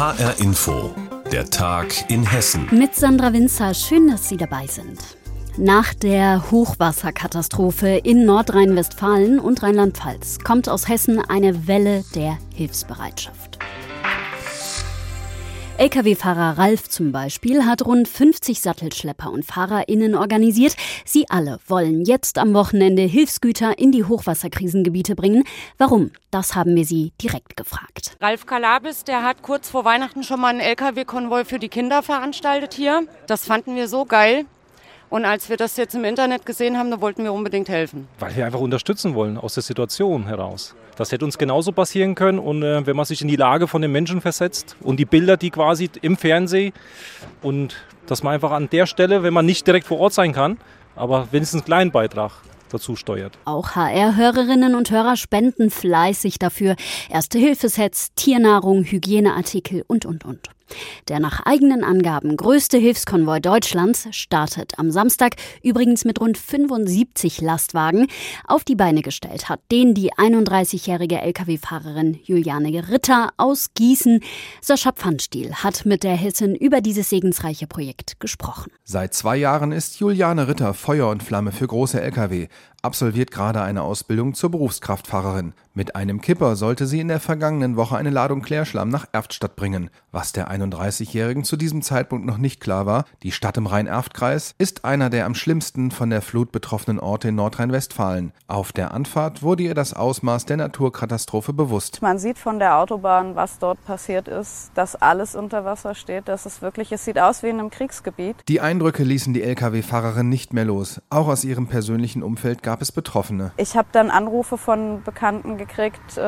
HR Info, der Tag in Hessen. Mit Sandra Winzer, schön, dass Sie dabei sind. Nach der Hochwasserkatastrophe in Nordrhein-Westfalen und Rheinland-Pfalz kommt aus Hessen eine Welle der Hilfsbereitschaft. Lkw-Fahrer Ralf zum Beispiel hat rund 50 Sattelschlepper und FahrerInnen organisiert. Sie alle wollen jetzt am Wochenende Hilfsgüter in die Hochwasserkrisengebiete bringen. Warum? Das haben wir sie direkt gefragt. Ralf Kalabis, der hat kurz vor Weihnachten schon mal einen Lkw-Konvoi für die Kinder veranstaltet hier. Das fanden wir so geil. Und als wir das jetzt im Internet gesehen haben, da wollten wir unbedingt helfen. Weil wir einfach unterstützen wollen aus der Situation heraus. Das hätte uns genauso passieren können. Und äh, wenn man sich in die Lage von den Menschen versetzt und die Bilder, die quasi im Fernsehen und dass man einfach an der Stelle, wenn man nicht direkt vor Ort sein kann, aber wenigstens einen kleinen Beitrag dazu steuert. Auch HR-Hörerinnen und Hörer spenden fleißig dafür. Erste Hilfesets, Tiernahrung, Hygieneartikel und, und, und. Der nach eigenen Angaben größte Hilfskonvoi Deutschlands startet am Samstag übrigens mit rund 75 Lastwagen. Auf die Beine gestellt hat den die 31-jährige Lkw-Fahrerin Juliane Ritter aus Gießen. Sascha Pfannstiel hat mit der Hessin über dieses segensreiche Projekt gesprochen. Seit zwei Jahren ist Juliane Ritter Feuer und Flamme für große Lkw absolviert gerade eine Ausbildung zur Berufskraftfahrerin. Mit einem Kipper sollte sie in der vergangenen Woche eine Ladung Klärschlamm nach Erftstadt bringen. Was der 31-Jährigen zu diesem Zeitpunkt noch nicht klar war, die Stadt im Rhein-Erft-Kreis ist einer der am schlimmsten von der Flut betroffenen Orte in Nordrhein-Westfalen. Auf der Anfahrt wurde ihr das Ausmaß der Naturkatastrophe bewusst. Man sieht von der Autobahn, was dort passiert ist, dass alles unter Wasser steht, dass es wirklich, es sieht aus wie in einem Kriegsgebiet. Die Eindrücke ließen die Lkw-Fahrerin nicht mehr los. Auch aus ihrem persönlichen Umfeld gab es Betroffene. Ich habe dann Anrufe von Bekannten gekriegt, äh,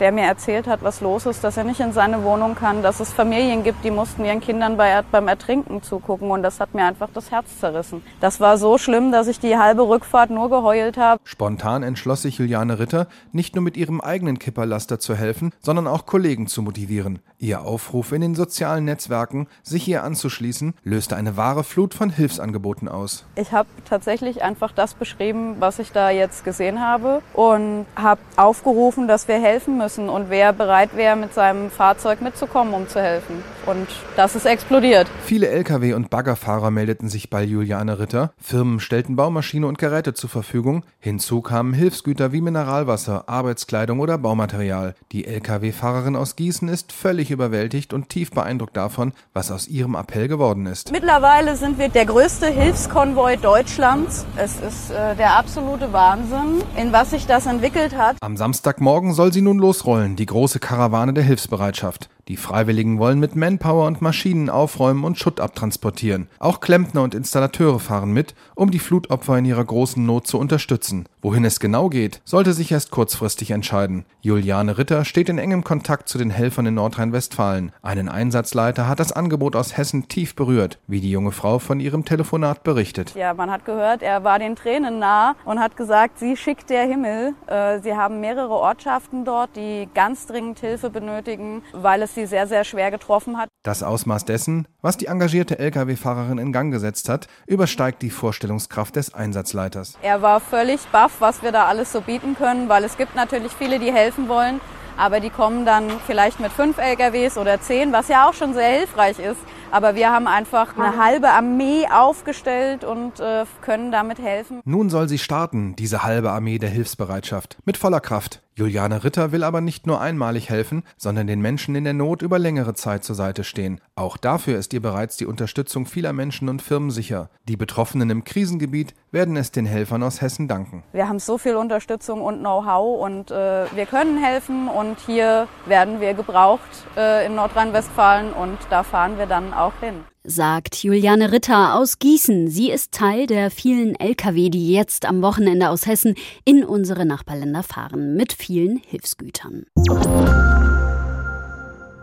der mir erzählt hat, was los ist, dass er nicht in seine Wohnung kann, dass es Familien gibt, die mussten ihren Kindern bei, beim Ertrinken zugucken und das hat mir einfach das Herz zerrissen. Das war so schlimm, dass ich die halbe Rückfahrt nur geheult habe. Spontan entschloss sich Juliane Ritter, nicht nur mit ihrem eigenen Kipperlaster zu helfen, sondern auch Kollegen zu motivieren. Ihr Aufruf in den sozialen Netzwerken, sich ihr anzuschließen, löste eine wahre Flut von Hilfsangeboten aus. Ich habe tatsächlich einfach das beschrieben, was ich da jetzt gesehen habe und habe aufgerufen, dass wir helfen müssen und wer bereit wäre, mit seinem Fahrzeug mitzukommen, um zu helfen. Und das ist explodiert. Viele Lkw- und Baggerfahrer meldeten sich bei Juliane Ritter. Firmen stellten Baumaschine und Geräte zur Verfügung. Hinzu kamen Hilfsgüter wie Mineralwasser, Arbeitskleidung oder Baumaterial. Die Lkw-Fahrerin aus Gießen ist völlig überwältigt und tief beeindruckt davon, was aus ihrem Appell geworden ist. Mittlerweile sind wir der größte Hilfskonvoi Deutschlands. Es ist äh, der absolute Wahnsinn, in was sich das entwickelt hat. Am Samstagmorgen soll sie nun losrollen, die große Karawane der Hilfsbereitschaft. Die Freiwilligen wollen mit Manpower und Maschinen aufräumen und Schutt abtransportieren. Auch Klempner und Installateure fahren mit, um die Flutopfer in ihrer großen Not zu unterstützen. Wohin es genau geht, sollte sich erst kurzfristig entscheiden. Juliane Ritter steht in engem Kontakt zu den Helfern in Nordrhein-Westfalen. Einen Einsatzleiter hat das Angebot aus Hessen tief berührt, wie die junge Frau von ihrem Telefonat berichtet. Ja, man hat gehört, er war den Tränen nah und hat gesagt, sie schickt der Himmel. Äh, sie haben mehrere Ortschaften dort, die ganz dringend Hilfe benötigen, weil es sie sehr, sehr schwer getroffen hat. Das Ausmaß dessen, was die engagierte Lkw-Fahrerin in Gang gesetzt hat, übersteigt die Vorstellungskraft des Einsatzleiters. Er war völlig baff, was wir da alles so bieten können, weil es gibt natürlich viele, die helfen wollen, aber die kommen dann vielleicht mit fünf LKWs oder zehn, was ja auch schon sehr hilfreich ist. Aber wir haben einfach eine halbe Armee aufgestellt und äh, können damit helfen. Nun soll sie starten, diese halbe Armee der Hilfsbereitschaft, mit voller Kraft. Juliane Ritter will aber nicht nur einmalig helfen, sondern den Menschen in der Not über längere Zeit zur Seite stehen. Auch dafür ist ihr bereits die Unterstützung vieler Menschen und Firmen sicher. Die Betroffenen im Krisengebiet werden es den Helfern aus Hessen danken. Wir haben so viel Unterstützung und Know-how und äh, wir können helfen und hier werden wir gebraucht äh, in Nordrhein-Westfalen und da fahren wir dann auch hin sagt Juliane Ritter aus Gießen. Sie ist Teil der vielen Lkw, die jetzt am Wochenende aus Hessen in unsere Nachbarländer fahren mit vielen Hilfsgütern.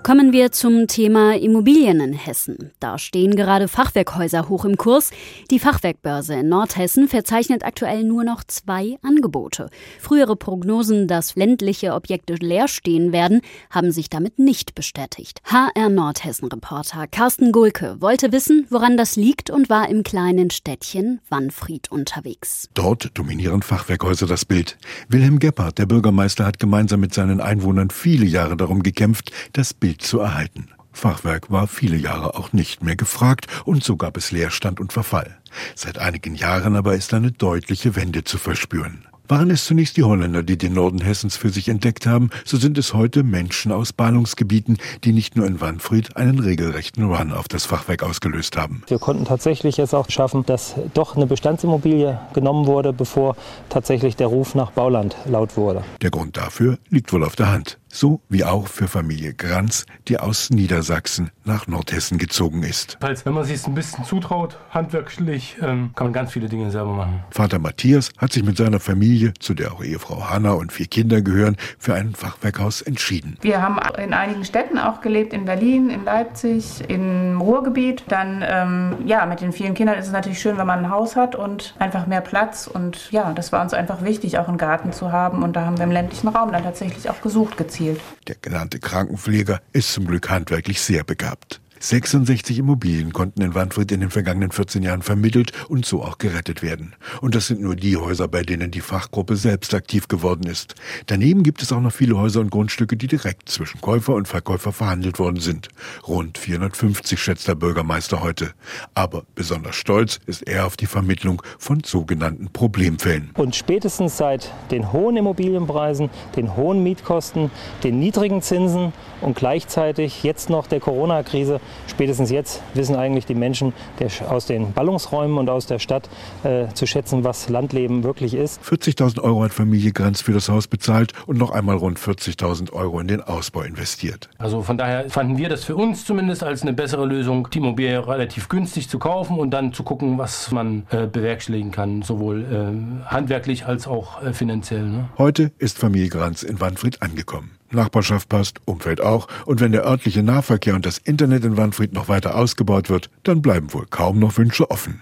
Kommen wir zum Thema Immobilien in Hessen. Da stehen gerade Fachwerkhäuser hoch im Kurs. Die Fachwerkbörse in Nordhessen verzeichnet aktuell nur noch zwei Angebote. Frühere Prognosen, dass ländliche Objekte leer stehen werden, haben sich damit nicht bestätigt. HR Nordhessen-Reporter Carsten Gulke wollte wissen, woran das liegt und war im kleinen Städtchen Wanfried unterwegs. Dort dominieren Fachwerkhäuser das Bild. Wilhelm Gebhardt, der Bürgermeister, hat gemeinsam mit seinen Einwohnern viele Jahre darum gekämpft, das Bild zu erhalten. Fachwerk war viele Jahre auch nicht mehr gefragt und so gab es Leerstand und Verfall. Seit einigen Jahren aber ist eine deutliche Wende zu verspüren. Waren es zunächst die Holländer, die den Norden Hessens für sich entdeckt haben, so sind es heute Menschen aus Ballungsgebieten, die nicht nur in Wanfried einen regelrechten Run auf das Fachwerk ausgelöst haben. Wir konnten tatsächlich es auch schaffen, dass doch eine Bestandsimmobilie genommen wurde, bevor tatsächlich der Ruf nach Bauland laut wurde. Der Grund dafür liegt wohl auf der Hand. So wie auch für Familie Granz, die aus Niedersachsen nach Nordhessen gezogen ist. Falls, wenn man sich es ein bisschen zutraut, handwerklich, ähm, kann man ganz viele Dinge selber machen. Vater Matthias hat sich mit seiner Familie, zu der auch Ehefrau Hanna und vier Kinder gehören, für ein Fachwerkhaus entschieden. Wir haben in einigen Städten auch gelebt, in Berlin, in Leipzig, im Ruhrgebiet. Dann, ähm, ja, mit den vielen Kindern ist es natürlich schön, wenn man ein Haus hat und einfach mehr Platz. Und ja, das war uns einfach wichtig, auch einen Garten zu haben. Und da haben wir im ländlichen Raum dann tatsächlich auch gesucht, gezielt erzielt. Der genannte Krankenpfleger ist zum Glück handwerklich sehr begabt. 66 Immobilien konnten in Wanfried in den vergangenen 14 Jahren vermittelt und so auch gerettet werden. Und das sind nur die Häuser, bei denen die Fachgruppe selbst aktiv geworden ist. Daneben gibt es auch noch viele Häuser und Grundstücke, die direkt zwischen Käufer und Verkäufer verhandelt worden sind. Rund 450 schätzt der Bürgermeister heute. Aber besonders stolz ist er auf die Vermittlung von sogenannten Problemfällen. Und spätestens seit den hohen Immobilienpreisen, den hohen Mietkosten, den niedrigen Zinsen und gleichzeitig jetzt noch der Corona-Krise spätestens jetzt wissen eigentlich die Menschen der, aus den Ballungsräumen und aus der Stadt äh, zu schätzen, was Landleben wirklich ist. 40.000 Euro hat Familie Grenz für das Haus bezahlt und noch einmal rund 40.000 Euro in den Ausbau investiert. Also von daher fanden wir das für uns zumindest als eine bessere Lösung, die Immobilie relativ günstig zu kaufen und dann zu gucken, was man äh, bewerkstelligen kann, sowohl äh, handwerklich als auch äh, finanziell. Ne? Heute ist Familie Granz in Wanfried angekommen. Nachbarschaft passt, Umfeld auch. Und wenn der örtliche Nahverkehr und das Internet in Wanfried noch weiter ausgebaut wird, dann bleiben wohl kaum noch Wünsche offen.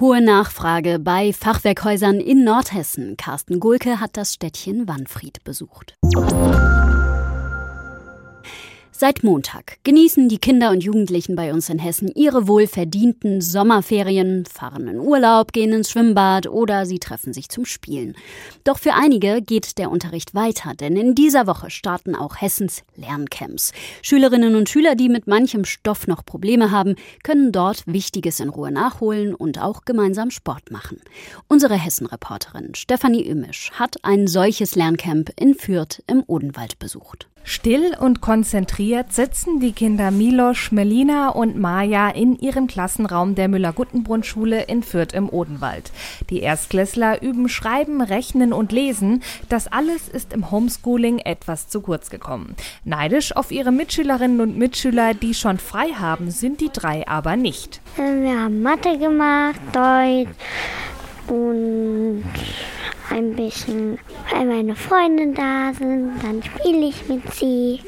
Hohe Nachfrage bei Fachwerkhäusern in Nordhessen. Carsten Gulke hat das Städtchen Wanfried besucht. Seit Montag genießen die Kinder und Jugendlichen bei uns in Hessen ihre wohlverdienten Sommerferien, fahren in Urlaub, gehen ins Schwimmbad oder sie treffen sich zum Spielen. Doch für einige geht der Unterricht weiter, denn in dieser Woche starten auch Hessens Lerncamps. Schülerinnen und Schüler, die mit manchem Stoff noch Probleme haben, können dort Wichtiges in Ruhe nachholen und auch gemeinsam Sport machen. Unsere Hessen-Reporterin Stefanie Ümisch hat ein solches Lerncamp in Fürth im Odenwald besucht. Still und konzentriert sitzen die Kinder Milosch, Melina und Maja in ihrem Klassenraum der Müller-Guttenbrunn-Schule in Fürth im Odenwald. Die Erstklässler üben Schreiben, Rechnen und Lesen. Das alles ist im Homeschooling etwas zu kurz gekommen. Neidisch auf ihre Mitschülerinnen und Mitschüler, die schon frei haben, sind die drei aber nicht. Wir haben Mathe gemacht, Deutsch und ein bisschen, weil meine Freunde da sind, dann spiele ich mit sie.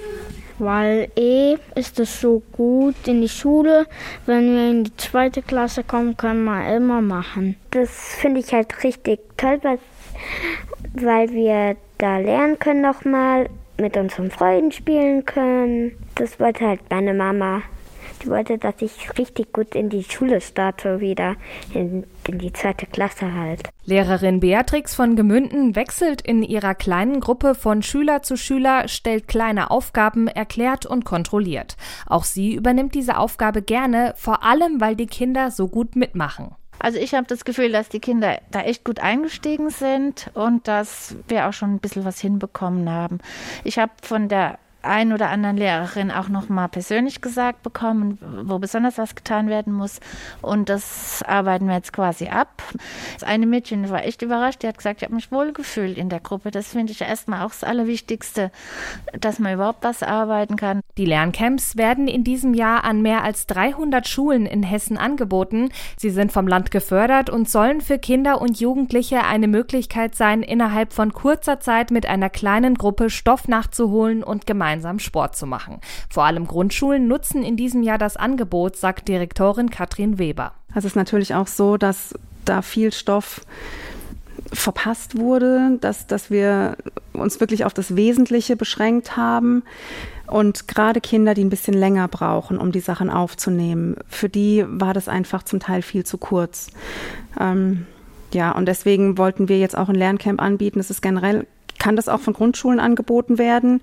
Weil eh ist es so gut in die Schule, wenn wir in die zweite Klasse kommen, können wir immer machen. Das finde ich halt richtig toll, weil wir da lernen können nochmal, mit unseren Freunden spielen können. Das wollte halt meine Mama. Die wollte, dass ich richtig gut in die Schule starte wieder, in, in die zweite Klasse halt. Lehrerin Beatrix von Gemünden wechselt in ihrer kleinen Gruppe von Schüler zu Schüler, stellt kleine Aufgaben, erklärt und kontrolliert. Auch sie übernimmt diese Aufgabe gerne, vor allem weil die Kinder so gut mitmachen. Also ich habe das Gefühl, dass die Kinder da echt gut eingestiegen sind und dass wir auch schon ein bisschen was hinbekommen haben. Ich habe von der ein oder anderen Lehrerin auch noch mal persönlich gesagt bekommen, wo besonders was getan werden muss. Und das arbeiten wir jetzt quasi ab. Das eine Mädchen war echt überrascht. Die hat gesagt, ich habe mich wohl gefühlt in der Gruppe. Das finde ich erstmal auch das Allerwichtigste, dass man überhaupt was arbeiten kann. Die Lerncamps werden in diesem Jahr an mehr als 300 Schulen in Hessen angeboten. Sie sind vom Land gefördert und sollen für Kinder und Jugendliche eine Möglichkeit sein, innerhalb von kurzer Zeit mit einer kleinen Gruppe Stoff nachzuholen und gemeinsam Sport zu machen. Vor allem Grundschulen nutzen in diesem Jahr das Angebot, sagt Direktorin Katrin Weber. Also es ist natürlich auch so, dass da viel Stoff verpasst wurde, dass, dass wir uns wirklich auf das Wesentliche beschränkt haben. Und gerade Kinder, die ein bisschen länger brauchen, um die Sachen aufzunehmen, für die war das einfach zum Teil viel zu kurz. Ähm, ja, und deswegen wollten wir jetzt auch ein Lerncamp anbieten. Das ist generell kann das auch von Grundschulen angeboten werden.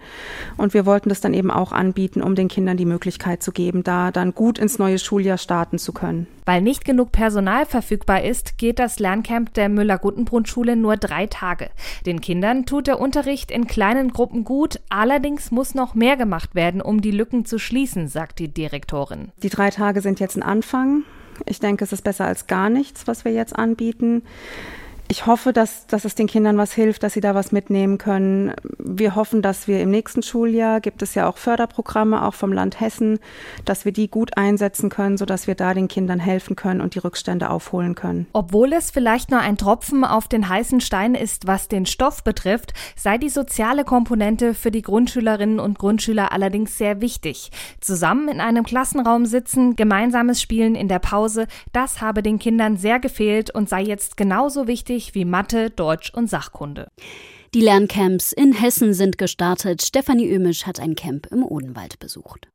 Und wir wollten das dann eben auch anbieten, um den Kindern die Möglichkeit zu geben, da dann gut ins neue Schuljahr starten zu können. Weil nicht genug Personal verfügbar ist, geht das Lerncamp der Müller-Guttenbrunn-Schule nur drei Tage. Den Kindern tut der Unterricht in kleinen Gruppen gut, allerdings muss noch mehr gemacht werden, um die Lücken zu schließen, sagt die Direktorin. Die drei Tage sind jetzt ein Anfang. Ich denke, es ist besser als gar nichts, was wir jetzt anbieten ich hoffe, dass, dass es den Kindern was hilft, dass sie da was mitnehmen können. Wir hoffen, dass wir im nächsten Schuljahr, gibt es ja auch Förderprogramme, auch vom Land Hessen, dass wir die gut einsetzen können, sodass wir da den Kindern helfen können und die Rückstände aufholen können. Obwohl es vielleicht nur ein Tropfen auf den heißen Stein ist, was den Stoff betrifft, sei die soziale Komponente für die Grundschülerinnen und Grundschüler allerdings sehr wichtig. Zusammen in einem Klassenraum sitzen, gemeinsames Spielen in der Pause, das habe den Kindern sehr gefehlt und sei jetzt genauso wichtig wichtig wie Mathe, Deutsch und Sachkunde. Die Lerncamps in Hessen sind gestartet. Stefanie Ömisch hat ein Camp im Odenwald besucht.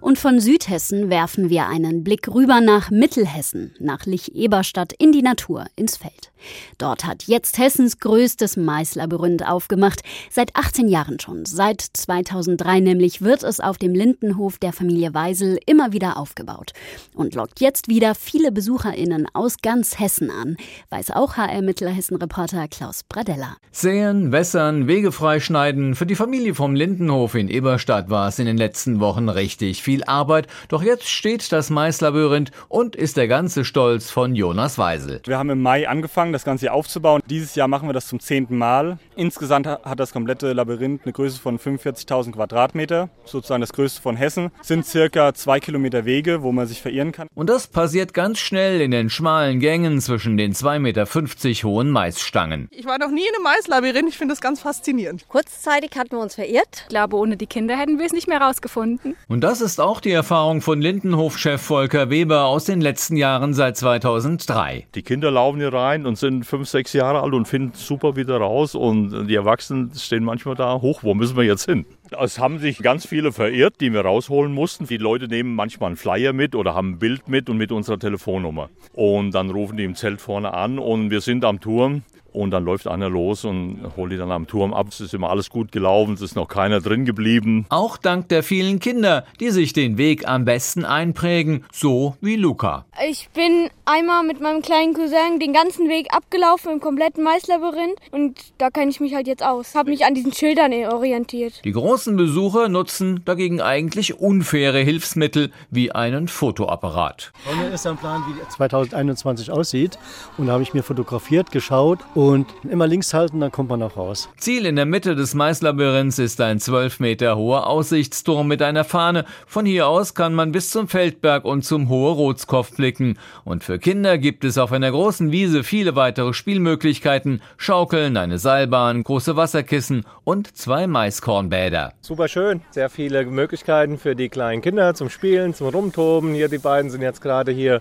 Und von Südhessen werfen wir einen Blick rüber nach Mittelhessen, nach Lich-Eberstadt in die Natur, ins Feld. Dort hat jetzt Hessens größtes Maislabyrinth aufgemacht. Seit 18 Jahren schon. Seit 2003 nämlich wird es auf dem Lindenhof der Familie Weisel immer wieder aufgebaut. Und lockt jetzt wieder viele BesucherInnen aus ganz Hessen an, weiß auch HR Mittelhessen-Reporter Klaus Bradella. Säen, wässern, Wege freischneiden. Für die Familie vom Lindenhof in Eberstadt war es in den letzten Wochen richtig viel Arbeit. Doch jetzt steht das Maislabyrinth und ist der ganze Stolz von Jonas Weisel. Wir haben im Mai angefangen, das Ganze hier aufzubauen. Dieses Jahr machen wir das zum zehnten Mal. Insgesamt hat das komplette Labyrinth eine Größe von 45.000 Quadratmeter, sozusagen das größte von Hessen. Sind circa zwei Kilometer Wege, wo man sich verirren kann. Und das passiert ganz schnell in den schmalen Gängen zwischen den 2,50 Meter hohen Maisstangen. Ich war noch nie in einem Maislabyrinth, ich finde das ganz faszinierend. Kurzzeitig hatten wir uns verirrt. Ich glaube, ohne die Kinder hätten wir es nicht mehr rausgefunden. Und das ist auch die Erfahrung von Lindenhof-Chef Volker Weber aus den letzten Jahren seit 2003. Die Kinder laufen hier rein und sind fünf, sechs Jahre alt und finden super wieder raus und die Erwachsenen stehen manchmal da, hoch, wo müssen wir jetzt hin? Es haben sich ganz viele verirrt, die wir rausholen mussten. Die Leute nehmen manchmal einen Flyer mit oder haben ein Bild mit und mit unserer Telefonnummer. Und dann rufen die im Zelt vorne an und wir sind am Turm und dann läuft einer los und holt die dann am Turm ab. Es ist immer alles gut gelaufen, es ist noch keiner drin geblieben. Auch dank der vielen Kinder, die sich den Weg am besten einprägen, so wie Luca. Ich bin einmal mit meinem kleinen Cousin den ganzen Weg abgelaufen im kompletten Maislabyrinth und da kenne ich mich halt jetzt aus. Habe mich an diesen Schildern orientiert. Die großen Besucher nutzen dagegen eigentlich unfaire Hilfsmittel wie einen Fotoapparat. Mir ist ein Plan, wie 2021 aussieht und da habe ich mir fotografiert, geschaut und immer links halten, dann kommt man auch raus. Ziel in der Mitte des Maislabyrinths ist ein 12 Meter hoher Aussichtsturm mit einer Fahne. Von hier aus kann man bis zum Feldberg und zum Hohe Rotskopf blicken. Und für Kinder gibt es auf einer großen Wiese viele weitere Spielmöglichkeiten. Schaukeln, eine Seilbahn, große Wasserkissen und zwei Maiskornbäder. Super schön. Sehr viele Möglichkeiten für die kleinen Kinder zum Spielen, zum Rumtoben. Hier die beiden sind jetzt gerade hier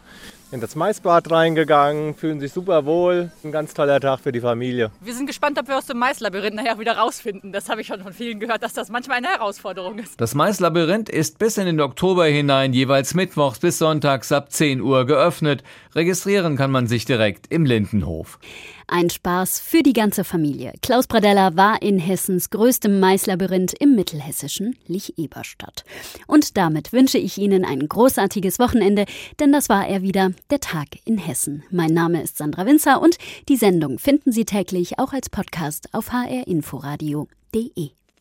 in das Maisbad reingegangen, fühlen sich super wohl. Ein ganz toller Tag für die Familie. Wir sind gespannt, ob wir aus dem Maislabyrinth nachher wieder rausfinden. Das habe ich schon von vielen gehört, dass das manchmal eine Herausforderung ist. Das Maislabyrinth ist bis in den Oktober hinein jeweils mittwochs bis sonntags ab 10 Uhr geöffnet. Registrieren kann man sich direkt im Lindenhof. Ein Spaß für die ganze Familie. Klaus Pradella war in Hessens größtem Maislabyrinth im mittelhessischen Lich-Eberstadt. Und damit wünsche ich Ihnen ein großartiges Wochenende, denn das war er wieder, der Tag in Hessen. Mein Name ist Sandra Winzer und die Sendung finden Sie täglich auch als Podcast auf hrinforadio.de.